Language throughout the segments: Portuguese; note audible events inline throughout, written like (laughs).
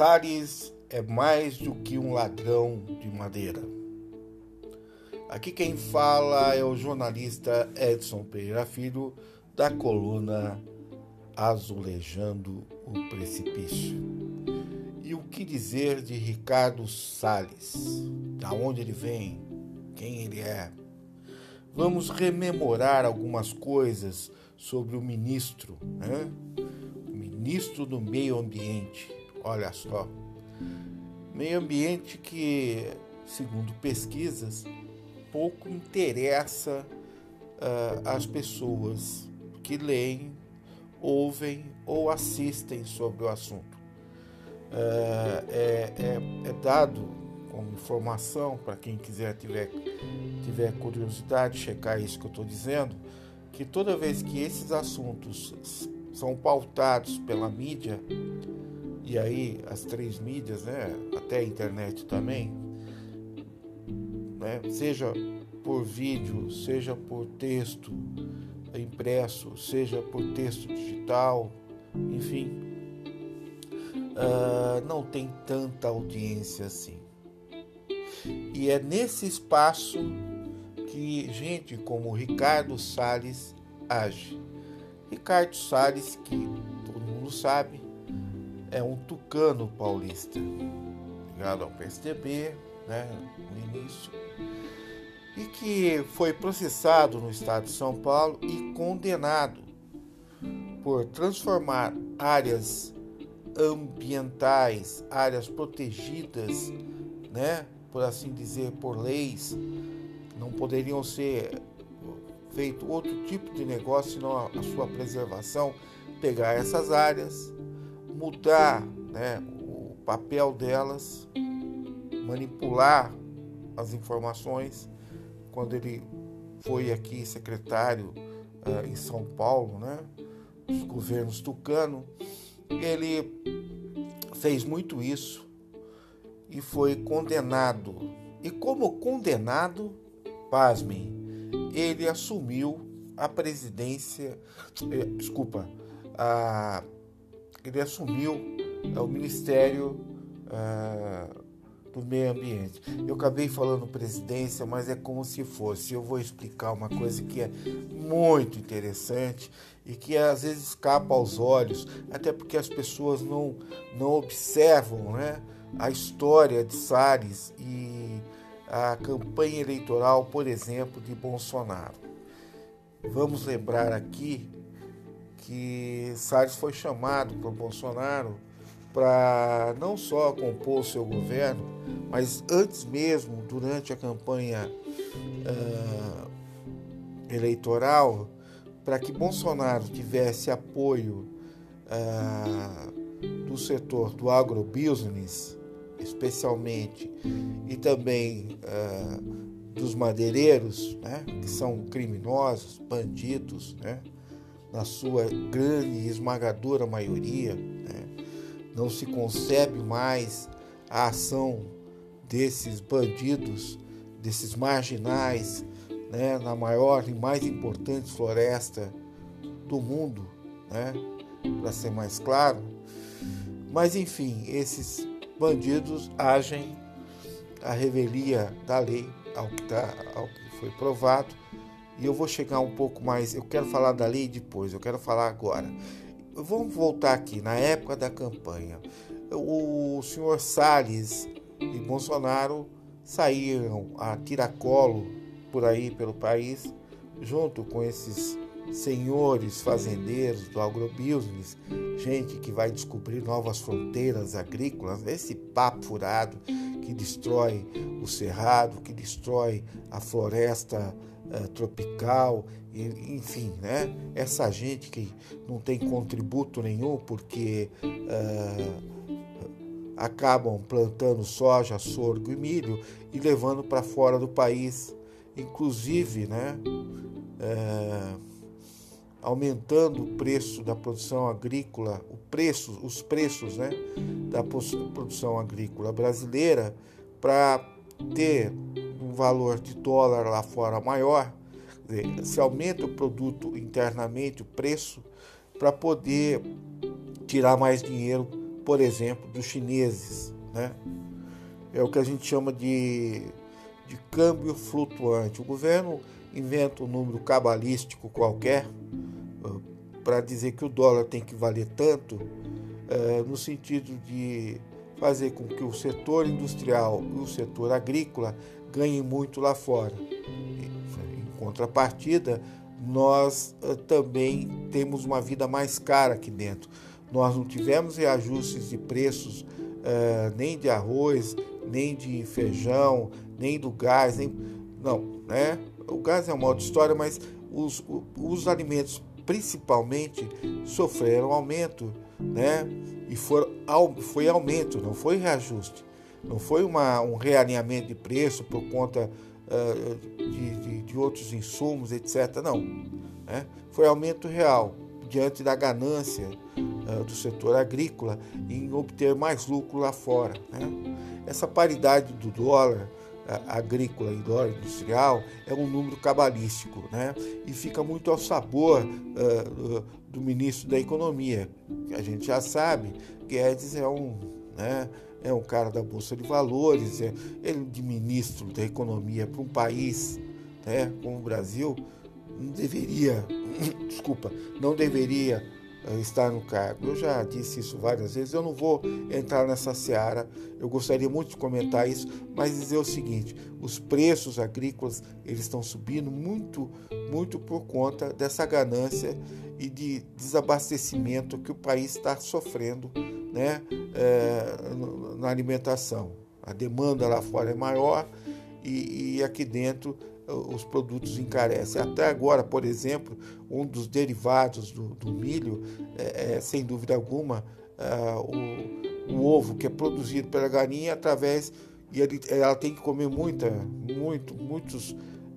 Salles é mais do que um ladrão de madeira. Aqui quem fala é o jornalista Edson Pereira Filho, da coluna Azulejando o Precipício. E o que dizer de Ricardo Salles? Da onde ele vem? Quem ele é? Vamos rememorar algumas coisas sobre o ministro, né? o ministro do Meio Ambiente. Olha só, meio ambiente que, segundo pesquisas, pouco interessa uh, as pessoas que leem, ouvem ou assistem sobre o assunto. Uh, é, é, é, dado como informação para quem quiser tiver, tiver curiosidade checar isso que eu estou dizendo, que toda vez que esses assuntos são pautados pela mídia, e aí as três mídias, né, até a internet também, né? seja por vídeo, seja por texto impresso, seja por texto digital, enfim, uh, não tem tanta audiência assim. E é nesse espaço que gente como Ricardo Salles age. Ricardo Salles, que todo mundo sabe, é um tucano paulista, ligado ao PSDB, né, no início, e que foi processado no estado de São Paulo e condenado por transformar áreas ambientais, áreas protegidas, né, por assim dizer, por leis, não poderiam ser feito outro tipo de negócio senão a, sua preservação, pegar essas áreas, mudar né, o papel delas manipular as informações. Quando ele foi aqui secretário uh, em São Paulo, né, dos governos tucano, ele fez muito isso e foi condenado. E como condenado, pasmem, ele assumiu a presidência, eh, desculpa, a, ele assumiu o Ministério uh, do meio ambiente. Eu acabei falando presidência, mas é como se fosse. Eu vou explicar uma coisa que é muito interessante e que às vezes escapa aos olhos, até porque as pessoas não, não observam né, a história de Salles e a campanha eleitoral, por exemplo, de Bolsonaro. Vamos lembrar aqui que Salles foi chamado por Bolsonaro para não só compor seu governo, mas antes mesmo, durante a campanha uh, eleitoral, para que Bolsonaro tivesse apoio uh, do setor do agrobusiness, especialmente, e também uh, dos madeireiros, né, que são criminosos, bandidos, né, na sua grande e esmagadora maioria. Né, não se concebe mais a ação desses bandidos, desses marginais, né, na maior e mais importante floresta do mundo, né, para ser mais claro. Mas enfim, esses bandidos agem à revelia da lei, ao que, tá, ao que foi provado. E eu vou chegar um pouco mais. Eu quero falar da lei depois, eu quero falar agora. Vamos voltar aqui, na época da campanha. O senhor Salles e Bolsonaro saíram a tiracolo por aí pelo país, junto com esses senhores fazendeiros do agrobusiness, gente que vai descobrir novas fronteiras agrícolas, esse papo furado que destrói o cerrado, que destrói a floresta uh, tropical, e, enfim, né? Essa gente que não tem contributo nenhum porque uh, acabam plantando soja, sorgo e milho e levando para fora do país, inclusive, né? Uh, aumentando o preço da produção agrícola, o preço, os preços né, da produção agrícola brasileira para ter um valor de dólar lá fora maior, se aumenta o produto internamente, o preço, para poder tirar mais dinheiro por exemplo, dos chineses. Né? É o que a gente chama de, de câmbio flutuante. O governo inventa um número cabalístico qualquer uh, para dizer que o dólar tem que valer tanto, uh, no sentido de fazer com que o setor industrial e o setor agrícola ganhem muito lá fora. Em contrapartida, nós uh, também temos uma vida mais cara aqui dentro. Nós não tivemos reajustes de preços uh, nem de arroz, nem de feijão, nem do gás, nem não, né? O gás é uma outra história, mas os, os alimentos principalmente sofreram aumento, né? E for, foi aumento, não foi reajuste, não foi uma, um realinhamento de preço por conta uh, de, de, de, outros insumos, etc. Não, né? foi aumento real diante da ganância uh, do setor agrícola em obter mais lucro lá fora. Né? Essa paridade do dólar agrícola e dólar industrial é um número cabalístico, né? E fica muito ao sabor uh, do ministro da Economia. A gente já sabe, Guedes é um, né, é um cara da Bolsa de Valores, é, ele de ministro da Economia para um país né, como o Brasil, não deveria, (coughs) desculpa, não deveria eh, estar no cargo. Eu já disse isso várias vezes, eu não vou entrar nessa seara, eu gostaria muito de comentar isso, mas dizer o seguinte, os preços agrícolas eles estão subindo muito, muito por conta dessa ganância e de desabastecimento que o país está sofrendo né, é, na alimentação. A demanda lá fora é maior e, e aqui dentro os produtos encarecem. Até agora, por exemplo, um dos derivados do, do milho é, é, sem dúvida alguma, é, o, o, ovo que é produzido pela galinha através e ele, ela tem que comer muita, muito, muitos,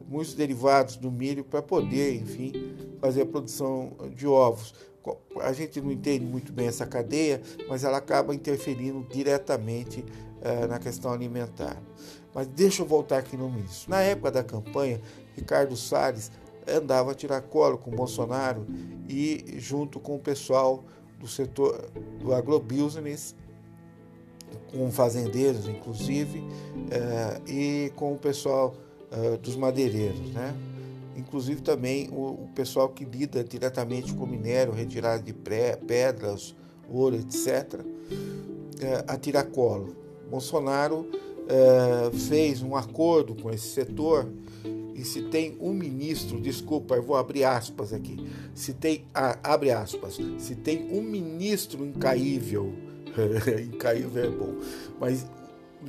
muitos derivados do milho para poder, enfim, fazer a produção de ovos. A gente não entende muito bem essa cadeia, mas ela acaba interferindo diretamente é, na questão alimentar. Mas deixa eu voltar aqui no ministro. Na época da campanha, Ricardo Salles andava a tirar colo com Bolsonaro e junto com o pessoal do setor do agrobusiness, com fazendeiros inclusive, eh, e com o pessoal eh, dos madeireiros, né? Inclusive também o, o, pessoal que lida diretamente com minério, retirada de pré, pedras, ouro, etc., eh, a tirar colo. Bolsonaro é, fez um acordo com esse setor e se tem um ministro, desculpa, eu vou abrir aspas aqui, se tem, ah, abre aspas, se tem um ministro incaível, (laughs) incaível é bom, mas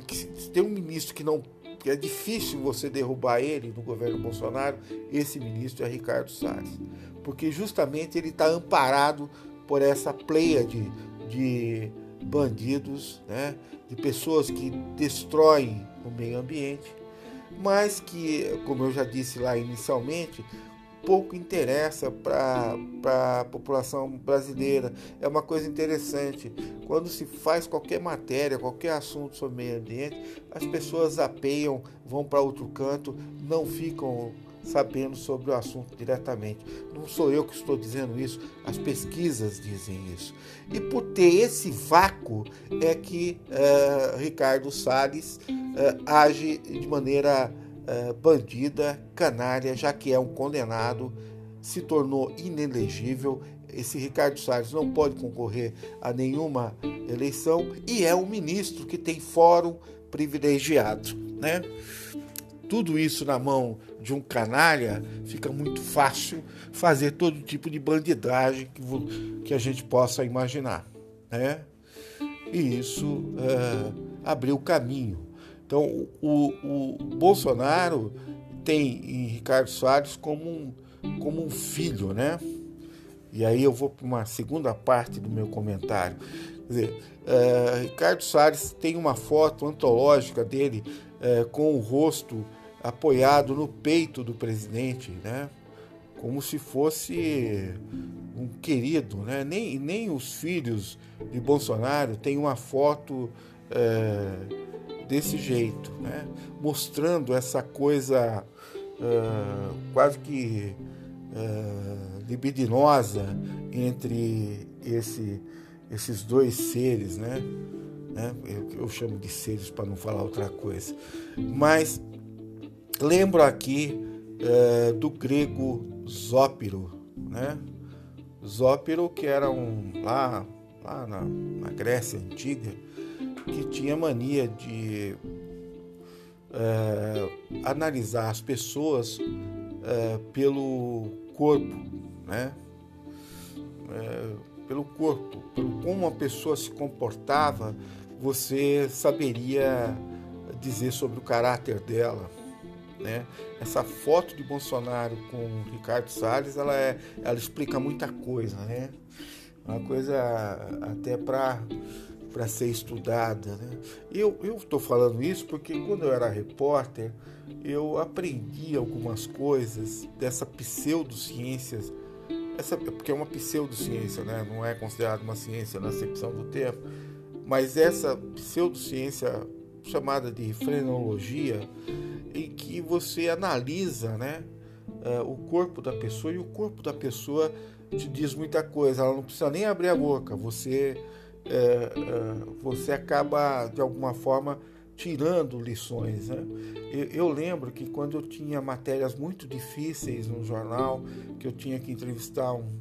se tem um ministro que não que é difícil você derrubar ele no governo Bolsonaro, esse ministro é Ricardo Salles, porque justamente ele está amparado por essa pleia de, de bandidos, né, de pessoas que destroem o meio ambiente, mas que, como eu já disse lá inicialmente, pouco interessa para a população brasileira. É uma coisa interessante. Quando se faz qualquer matéria, qualquer assunto sobre meio ambiente, as pessoas apeiam, vão para outro canto, não ficam sabendo sobre o assunto diretamente. Não sou eu que estou dizendo isso, as pesquisas dizem isso. E por ter esse vácuo é que uh, Ricardo Salles uh, age de maneira uh, bandida, canalha, já que é um condenado, se tornou inelegível. Esse Ricardo Salles não pode concorrer a nenhuma eleição e é um ministro que tem fórum privilegiado, né? tudo isso na mão de um canalha, fica muito fácil fazer todo tipo de bandidagem que, que a gente possa imaginar. Né? E isso é, abriu caminho. Então, o, o, Bolsonaro tem em Ricardo Soares como um, como um filho, né? E aí eu vou para uma segunda parte do meu comentário. Quer dizer, é, Ricardo Soares tem uma foto antológica dele é, com o rosto apoiado no peito do presidente, né? Como se fosse um querido, né? Nem, nem os filhos de Bolsonaro têm uma foto é, desse jeito, né? Mostrando essa coisa é, quase que é, libidinosa entre esse esses dois seres, né? né? Eu, eu chamo de seres para não falar outra coisa. Mas lembro aqui é, do grego Zópiro, né? Zópiro que era um lá, lá na, na Grécia antiga que tinha mania de é, analisar as pessoas é, pelo corpo, né? É, pelo corpo, pelo como a pessoa se comportava, você saberia dizer sobre o caráter dela. Né? Essa foto de Bolsonaro com Ricardo Salles, ela, é, ela explica muita coisa, né? Uma coisa até para para ser estudada. Né? Eu estou falando isso porque quando eu era repórter, eu aprendi algumas coisas dessa pseudociências, essa, porque é uma pseudociência, né? não é considerada uma ciência na acepção do termo, mas essa pseudociência chamada de frenologia, em que você analisa né, uh, o corpo da pessoa e o corpo da pessoa te diz muita coisa, ela não precisa nem abrir a boca, você é, é, você acaba de alguma forma tirando lições. Né? Eu, eu, lembro que quando eu tinha matérias muito difíceis no jornal, que eu tinha que entrevistar um,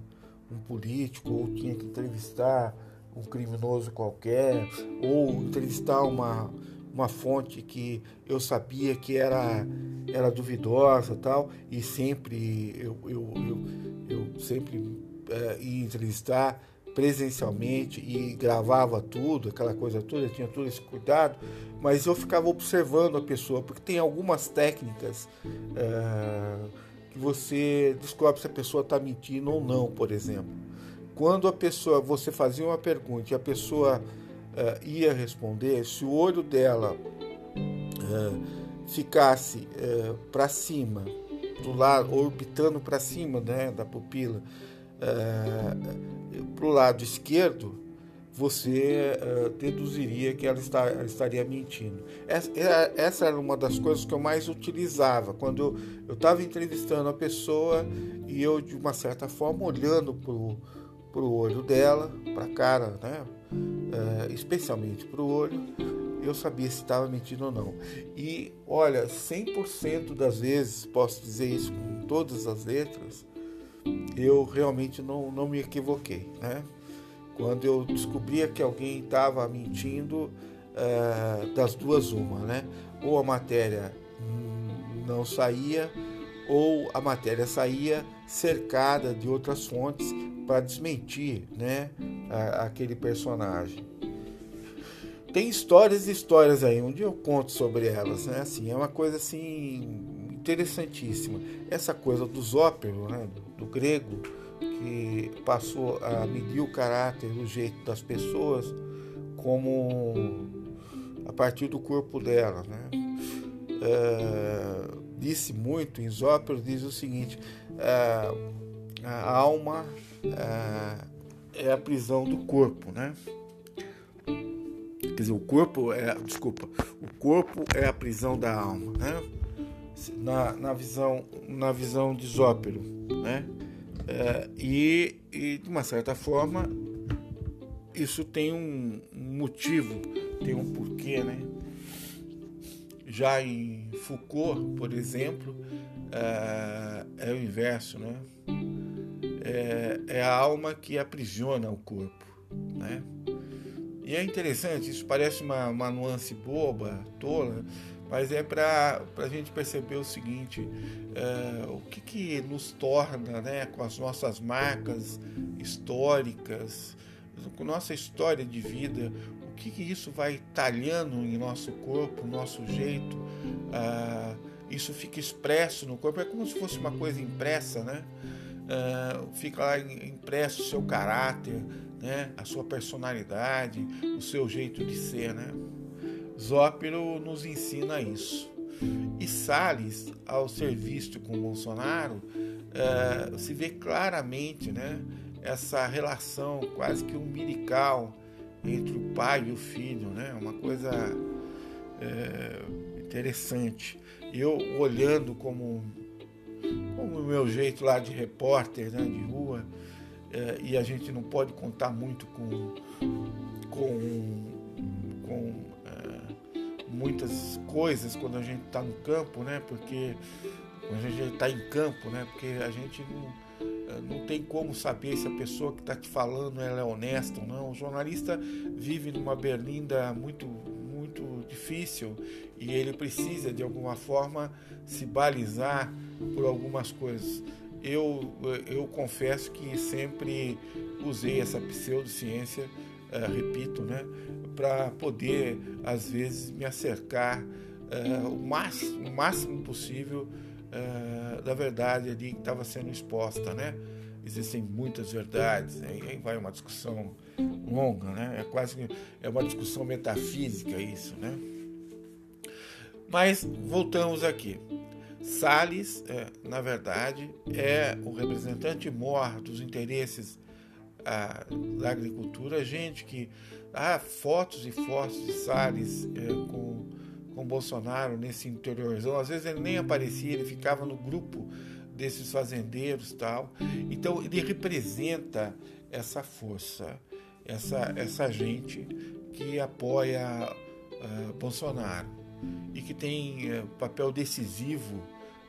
um político, ou tinha que entrevistar um criminoso qualquer, ou entrevistar uma, uma fonte que eu sabia que era, era duvidosa tal, e sempre eu, eu, eu, eu sempre é, ia entrevistar presencialmente e gravava tudo, aquela coisa toda, tinha todo esse cuidado, mas eu ficava observando a pessoa, porque tem algumas técnicas é, que você descobre se a pessoa está mentindo ou não, por exemplo. Quando a pessoa, você fazia uma pergunta e a pessoa é, ia responder, se o olho dela é, ficasse para cima, do lado, orbitando para cima né, da pupila, para o lado esquerdo, você uh, deduziria que ela, está, estaria mentindo. Essa, essa, era uma das coisas que eu mais utilizava quando eu estava entrevistando a pessoa e eu, de uma certa forma, olhando para o olho dela, para a cara, né? Uh, especialmente para o olho, eu sabia se estava mentindo ou não. E olha, 100% das vezes, posso dizer isso com todas as letras, eu realmente não, não me equivoquei. Né? Quando eu descobria que alguém estava mentindo, é, das duas uma, né? Ou a matéria não saía, ou a matéria saía cercada de outras fontes para desmentir né, aquele personagem. Tem histórias e histórias aí, um dia eu conto sobre elas, né? Assim, é uma coisa assim interessantíssima. Essa coisa dos óperos, né, do, do grego, que passou a medir o caráter, o jeito das pessoas, como a partir do corpo dela. Né? É, disse muito, em Zópero diz o seguinte: é, a alma é, é, a prisão do corpo, né? Quer dizer, o corpo é, desculpa, o corpo é a prisão da alma, né? Na, na visão na visão de Zópero, né? É, e, e, de uma certa forma isso tem um, motivo, tem um porquê, né? Já em Foucault, por exemplo, é, é o inverso, né? É, é, a alma que aprisiona o corpo, né? E é interessante, isso parece uma, uma nuance boba, tola, mas é para a gente perceber o seguinte: é, o que, que nos torna, né, com as nossas marcas históricas, com nossa história de vida, o que, que isso vai talhando em nosso corpo, nosso jeito, ah, isso fica expresso no corpo, é como se fosse uma coisa impressa, né? Ah, fica lá impresso o seu caráter, né? a sua personalidade, o seu jeito de ser, né? Zópero nos ensina isso. E Salles, ao ser visto com Bolsonaro, uh, se vê claramente né, essa relação quase que umbilical entre o pai e o filho, né? uma coisa é, interessante. Eu olhando como, como o meu jeito lá de repórter né, de rua, é, e a gente não pode contar muito com, com, com é, muitas coisas quando a gente está no campo, né? Porque quando a gente está em campo, né? Porque a gente não, é, não tem como saber se a pessoa que está te falando ela é honesta ou não. O jornalista vive numa berlinda muito muito difícil e ele precisa de alguma forma se balizar por algumas coisas. Eu, eu confesso que sempre usei essa pseudociência, uh, repito, né, para poder, às vezes, me acercar uh, o, máximo, o máximo possível uh, da verdade ali que estava sendo exposta. Né? Existem muitas verdades, aí vai uma discussão longa, né? é quase é uma discussão metafísica isso. Né? Mas voltamos aqui. Salles, é, na verdade, é o representante mor dos interesses a, da agricultura. Gente que há fotos e fotos de Salles é, com, com Bolsonaro nesse interiorzão. Às vezes ele nem aparecia, ele ficava no grupo desses fazendeiros tal. Então ele representa essa força, essa, essa gente que apoia uh, Bolsonaro e que tem uh, papel decisivo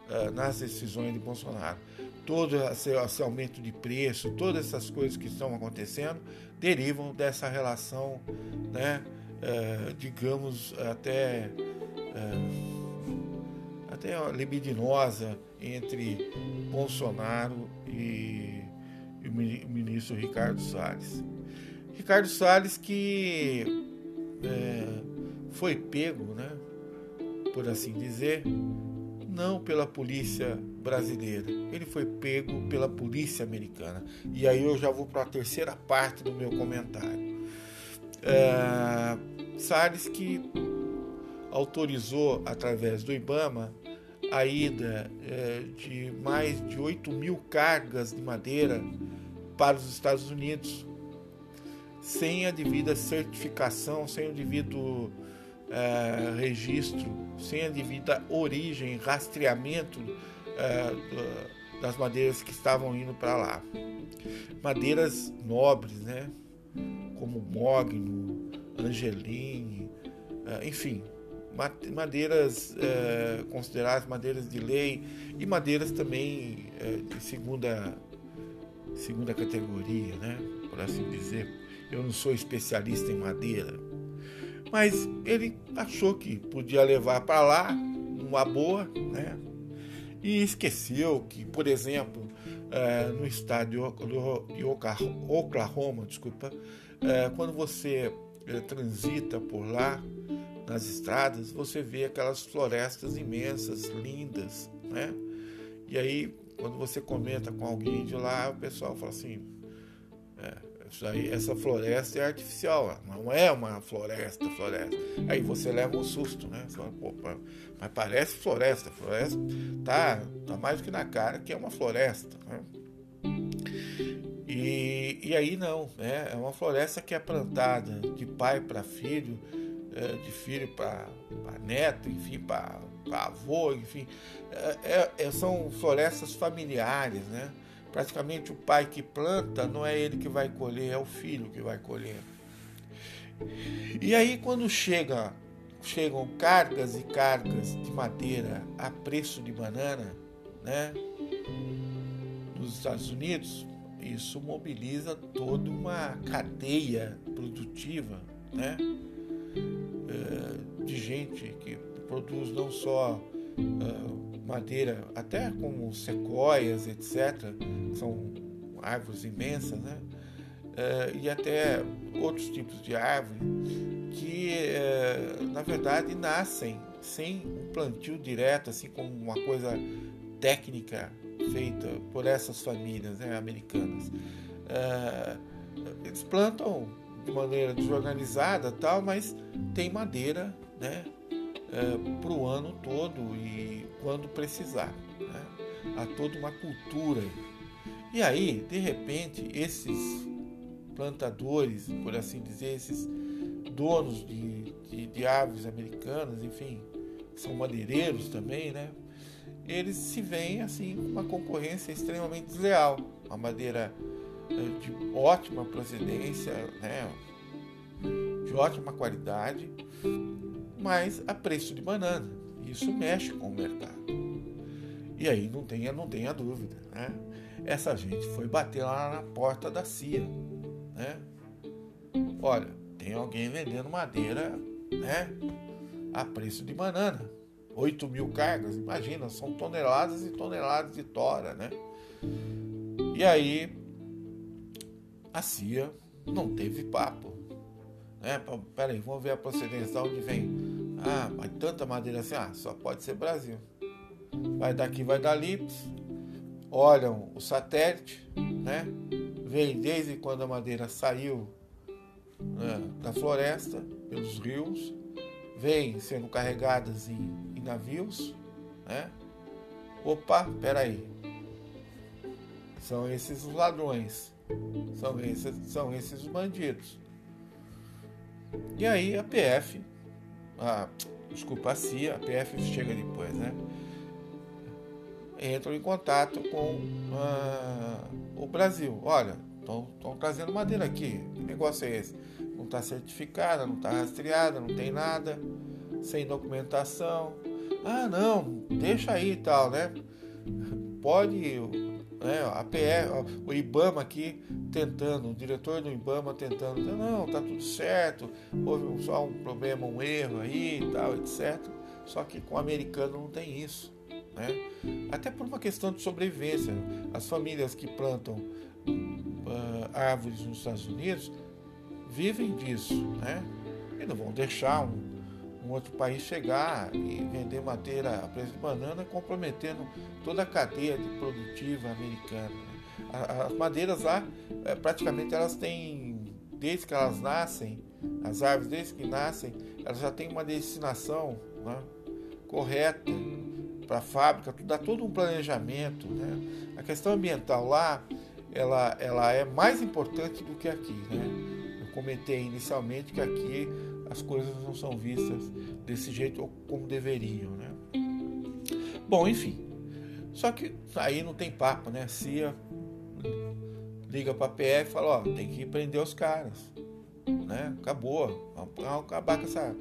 uh, nas decisões de Bolsonaro. Todo esse, aumento de preço, todas essas coisas que estão acontecendo, derivam dessa relação, né, uh, digamos, até, uh, até libidinosa entre Bolsonaro e, e, o ministro Ricardo Salles. Ricardo Salles que foi pego, né, por assim dizer, não pela polícia brasileira, ele foi pego pela polícia americana. E aí eu já vou para a terceira parte do meu comentário. É, Salles que autorizou através do IBAMA a ida é, de mais de 8 mil cargas de madeira para os Estados Unidos, sem a devida certificação, sem o devido é, registro, sem a devida origem, rastreamento é, das madeiras que estavam indo para lá. Madeiras nobres, né? como Mogno, Angeline, é, enfim, madeiras consideradas madeiras de lei e madeiras também de segunda, segunda categoria, né? por assim dizer. Eu não sou especialista em madeira, mas ele achou que podia levar para lá uma boa, né? E esqueceu que, por exemplo, é, no estádio de Oklahoma, desculpa, é, quando você é, transita por lá nas estradas, você vê aquelas florestas imensas, lindas, né? E aí, quando você comenta com alguém de lá, o pessoal fala assim: aí, essa floresta é artificial, não é uma floresta, floresta. Aí você leva um susto, né? Fala, mas parece floresta, floresta tá, tá mais do que na cara que é uma floresta. Né? E, e aí não, né? É uma floresta que é plantada de pai para filho, é, de filho para neto, enfim, para avô, enfim. É, é, são florestas familiares, né? Praticamente o pai que planta não é ele que vai colher, é o filho que vai colher. E aí quando chega, chegam cargas e cargas de madeira a preço de banana, né, nos Estados Unidos, isso mobiliza toda uma cadeia produtiva, né, eh, de gente que produz não só madeira, até como sequoias, etc., são árvores imensas, né? Uh, e até outros tipos de árvore que, uh, na verdade, nascem sem um plantio direto, assim como uma coisa técnica feita por essas famílias né, americanas. eles plantam de maneira desorganizada, tal, mas tem madeira, né? É, para o ano todo e quando precisar. Né? Há toda uma cultura. E aí, de repente, esses plantadores, por assim dizer, esses donos de, de, de aves americanas, enfim, são madeireiros também, né? Eles se veem assim com uma concorrência extremamente desleal. A madeira é, de ótima procedência, né? de ótima qualidade, mas a preço de banana. Isso mexe com o mercado. E aí não tenha, não tenha dúvida, né? Essa gente foi bater lá na porta da CIA, né? Olha, tem alguém vendendo madeira, né? A preço de banana. 8 mil cargas, imagina, são toneladas e toneladas de tora, né? E aí a CIA não teve papo. Né? Peraí, vamos ver a procedência de onde vem. Ah, mas tanta madeira assim, ah, só pode ser Brasil. Vai daqui, vai dali, olham o satélite, né? Vem desde quando a madeira saiu né, da floresta, pelos rios, vem sendo carregadas em, em navios, né? Opa, peraí. São esses os ladrões. São esses, são esses os bandidos. E aí a PF, a, desculpa, a CIA, a PF chega depois, né? Entram em contato com uh, o Brasil. Olha, estão trazendo madeira aqui. Que negócio é esse? Não está certificada, não está rastreada, não tem nada, sem documentação. Ah, não, deixa aí e tal, né? Pode né? A PR, o IBAMA aqui tentando, o diretor do IBAMA tentando, não, tá tudo certo, houve só um problema, um erro aí e tal, etc. Só que com o americano não tem isso. Né? Até por uma questão de sobrevivência. As famílias que plantam uh, árvores nos Estados Unidos vivem disso, né? E não vão deixar um, um outro país chegar e vender madeira a preço de banana, comprometendo toda a cadeia de produtiva americana. As madeiras lá, é, praticamente elas têm, desde que elas nascem, as árvores desde que nascem, elas já têm uma destinação né, correta para a fábrica, dá todo um planejamento. Né? A questão ambiental lá, ela, ela é mais importante do que aqui. Né? Eu comentei inicialmente que aqui as coisas não são vistas desse jeito como deveriam, né? Bom, enfim. Só que aí não tem papo, né? A CIA liga para a PF e fala, ó, tem que prender os caras, né? Acabou, vamos acabar com essa,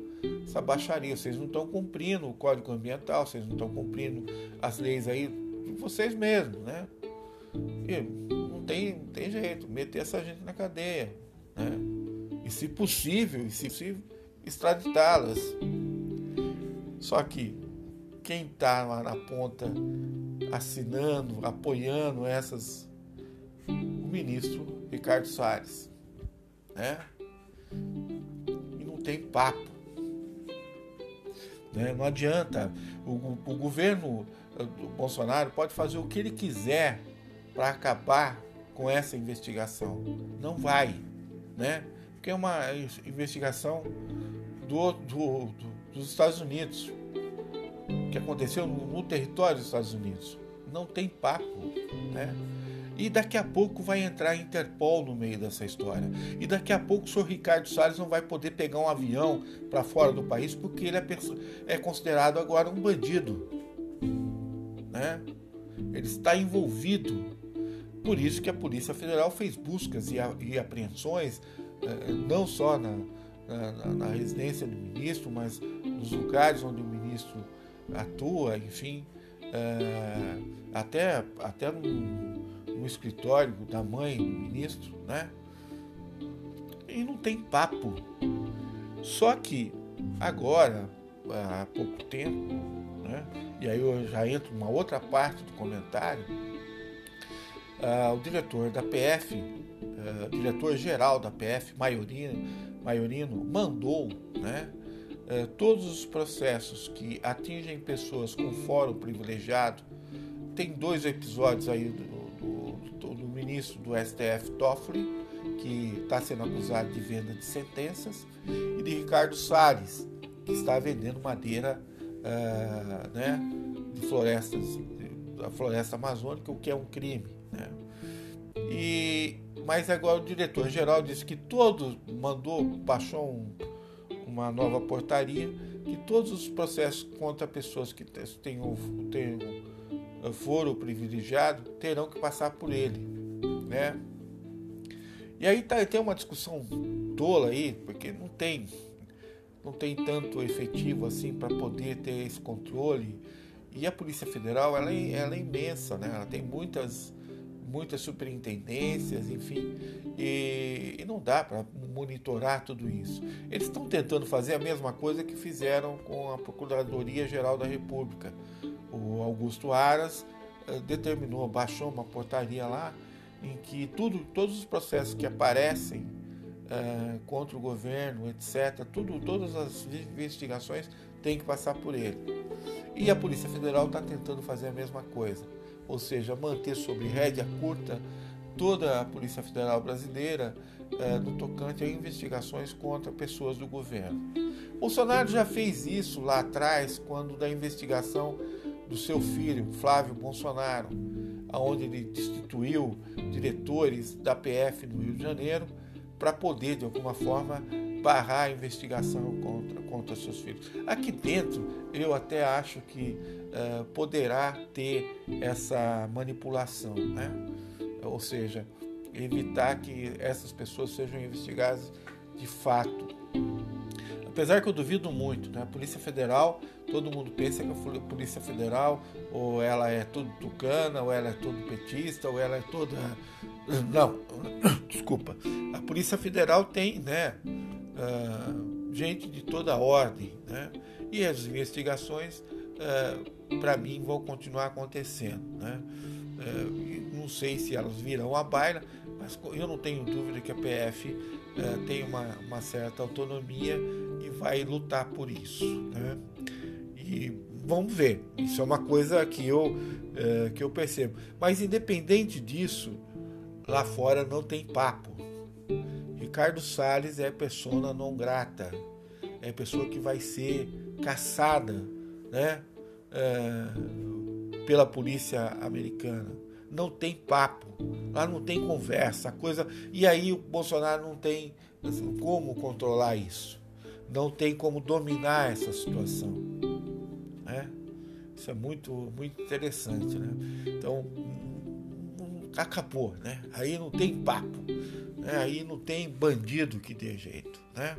essa baixaria. Vocês não estão cumprindo o Código Ambiental, vocês não estão cumprindo as leis aí de vocês mesmos, né? E não tem, não tem jeito, meter essa gente na cadeia, né? E se possível, e se possível, extraditá-las. Só que quem está lá na ponta assinando, apoiando essas, o ministro Ricardo Salles, né? E não tem papo. Né? Não adianta. O, o governo do Bolsonaro pode fazer o que ele quiser para acabar com essa investigação. Não vai, né? Porque é uma investigação do, do, do, dos Estados Unidos, que aconteceu no, no, território dos Estados Unidos. Não tem papo, né? E daqui a pouco vai entrar a Interpol no meio dessa história. E daqui a pouco o senhor Ricardo Salles não vai poder pegar um avião para fora do país porque ele é, é considerado agora um bandido. Né? Ele está envolvido. Por isso que a Polícia Federal fez buscas e, a, e apreensões, não só na, na, na, residência do ministro, mas nos lugares onde o ministro atua, enfim, é, até, até no, no escritório da mãe do ministro, né? E não tem papo. Só que agora, há pouco tempo, né? e aí eu já entro numa outra parte do comentário, uh, o diretor da PF, uh, diretor-geral da PF, Maiorino, Maiorino mandou né, uh, todos os processos que atingem pessoas com fórum privilegiado. Tem dois episódios aí do, do, do, do ministro do STF, Toffoli, que está sendo acusado de venda de sentenças, e de Ricardo Salles, que está vendendo madeira uh, né, de florestas, da floresta amazônica, o que é um crime. Né? E, mas agora o diretor-geral disse que todos, mandou, baixou um, uma nova portaria, que todos os processos contra pessoas que tenham, tenham foro privilegiado terão que passar por ele. Né? E aí tá, tem uma discussão tola aí, porque não tem não tem tanto efetivo assim para poder ter esse controle. E a Polícia Federal ela é, ela é imensa, né? Ela tem muitas muitas superintendências, enfim, e, e não dá para monitorar tudo isso. Eles estão tentando fazer a mesma coisa que fizeram com a Procuradoria Geral da República. O Augusto Aras eh, determinou, baixou uma portaria lá em que tudo, todos os processos que aparecem eh, contra o governo, etc., tudo, todas as investigações têm que passar por ele. E a Polícia Federal está tentando fazer a mesma coisa ou seja, manter sob rédea curta toda a Polícia Federal brasileira é, no tocante a investigações contra pessoas do governo. Bolsonaro já fez isso lá atrás, quando da investigação do seu filho, Flávio Bolsonaro, onde ele destituiu diretores da PF no Rio de Janeiro para poder, de alguma forma, barrar a investigação contra, contra seus filhos. Aqui dentro, eu até acho que uh, poderá ter essa manipulação, né? ou seja, evitar que essas pessoas sejam investigadas de fato. Apesar que eu duvido muito, né? A Polícia Federal, todo mundo pensa que a Polícia Federal ou ela é tudo tucana, ou ela é todo petista, ou ela é toda. Não, (coughs) desculpa. A Polícia Federal tem, né? Uh, gente de toda ordem, né? E as investigações, uh, para mim, vão continuar acontecendo, né? Uh, não sei se elas virão a baila, mas eu não tenho dúvida que a PF tem uma, uma, certa autonomia e vai lutar por isso, né? E vamos ver. Isso é uma coisa que eu, que eu percebo. Mas independente disso, lá fora não tem papo. Ricardo Salles é persona não grata, é pessoa que vai ser caçada, né, é, pela polícia americana. Não tem papo, lá não tem conversa, coisa. E aí o Bolsonaro não tem assim, como controlar isso, não tem como dominar essa situação, né? Isso é muito muito interessante, né? Então acabou, né? Aí não tem papo, né? aí não tem bandido que dê jeito, né?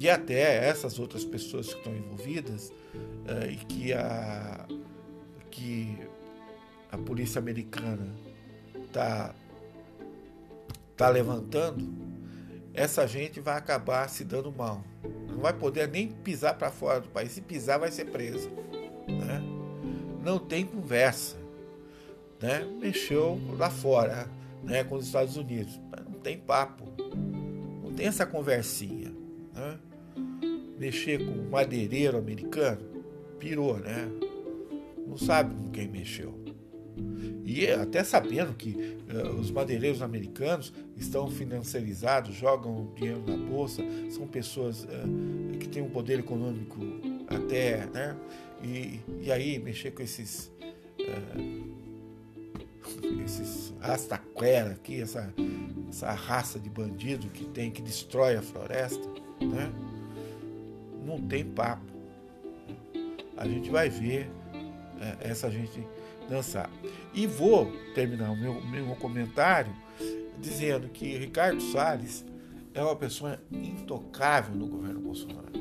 E até essas outras pessoas que estão envolvidas uh, e que a que a polícia americana tá tá levantando, essa gente vai acabar se dando mal. Não vai poder nem pisar para fora do país. Se pisar, vai ser presa. Né? Não tem conversa né, mexeu lá fora, né, com os Estados Unidos. Não tem papo, não tem essa conversinha. Né? Mexer com um madeireiro americano, pirou, né? Não sabe com quem mexeu. E até sabendo que uh, os madeireiros americanos estão financiarizados, jogam dinheiro na bolsa, são pessoas uh, que têm um poder econômico até, né? E, e aí mexer com esses uh, (laughs) esses rastaquera aqui, essa, essa raça de bandido que tem, que destrói a floresta, né? Não tem papo. A gente vai ver é, essa gente dançar. E vou terminar o meu, meu comentário dizendo que Ricardo Salles é uma pessoa intocável no governo Bolsonaro,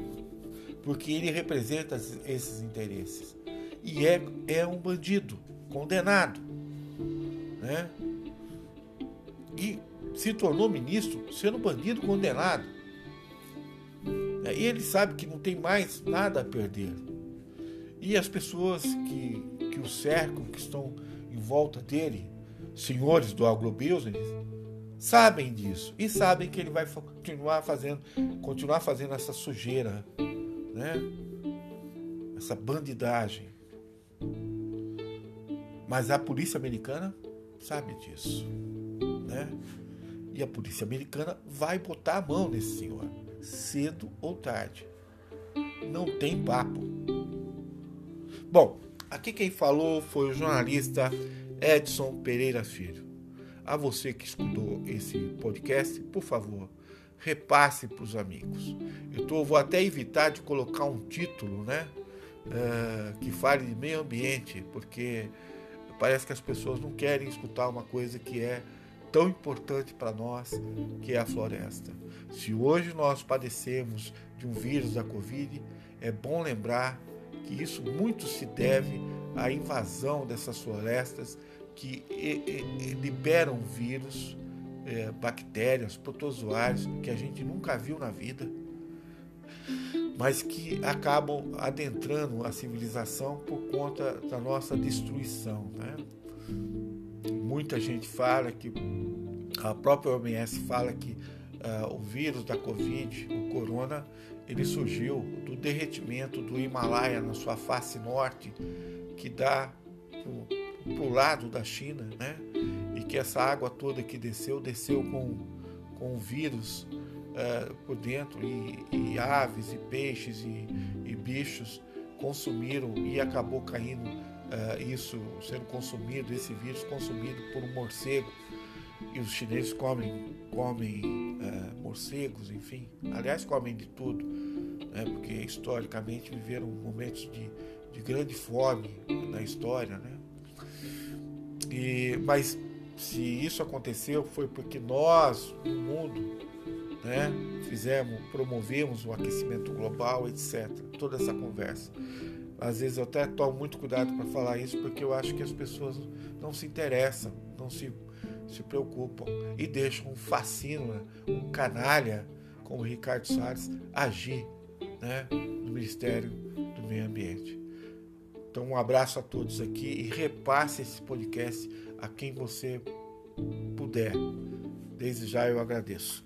porque ele representa esses interesses e é, é um bandido condenado né? E se tornou ministro sendo bandido condenado. E ele sabe que não tem mais nada a perder. E as pessoas que, que o cercam, que estão em volta dele, senhores do agrobusiness, sabem disso e sabem que ele vai continuar fazendo, continuar fazendo essa sujeira, né? Essa bandidagem. Mas a polícia americana sabe disso, né? E a polícia americana vai botar a mão nesse senhor, cedo ou tarde. Não tem papo. Bom, aqui quem falou foi o jornalista Edson Pereira Filho. A você que escutou esse podcast, por favor, repasse para os amigos. Eu tô, vou até evitar de colocar um título, né? Uh, que fale de meio ambiente, porque parece que as pessoas não querem escutar uma coisa que é tão importante para nós, que é a floresta. Se hoje nós padecemos de um vírus da Covid, é bom lembrar que isso muito se deve à invasão dessas florestas que liberam vírus, é, bactérias, protozoários que a gente nunca viu na vida, mas que acabam adentrando a civilização por conta da nossa destruição. Né? Muita gente fala que a própria OMS fala que uh, o vírus da Covid, o corona, ele surgiu do derretimento do Himalaia na sua face norte, que dá para o lado da China, né? E que essa água toda que desceu, desceu com, com vírus uh, por dentro, e, e, aves, e peixes, e, e, bichos consumiram e acabou caindo uh, isso, sendo consumido, esse vírus consumido por um morcego. E os chineses comem, comem uh, morcegos, enfim. Aliás, comem de tudo, né? porque historicamente viveram momentos de, de grande fome na história, né? E, mas se isso aconteceu foi porque nós, o mundo, né, fizemos, promovemos o aquecimento global, etc. Toda essa conversa. Às vezes eu até tomo muito cuidado para falar isso porque eu acho que as pessoas não se interessam, não se, se preocupam e deixam um fascínio, um canalha como Ricardo Salles agir né, no Ministério do Meio Ambiente. Então, um abraço a todos aqui e repasse esse podcast a quem você puder. Desde já eu agradeço.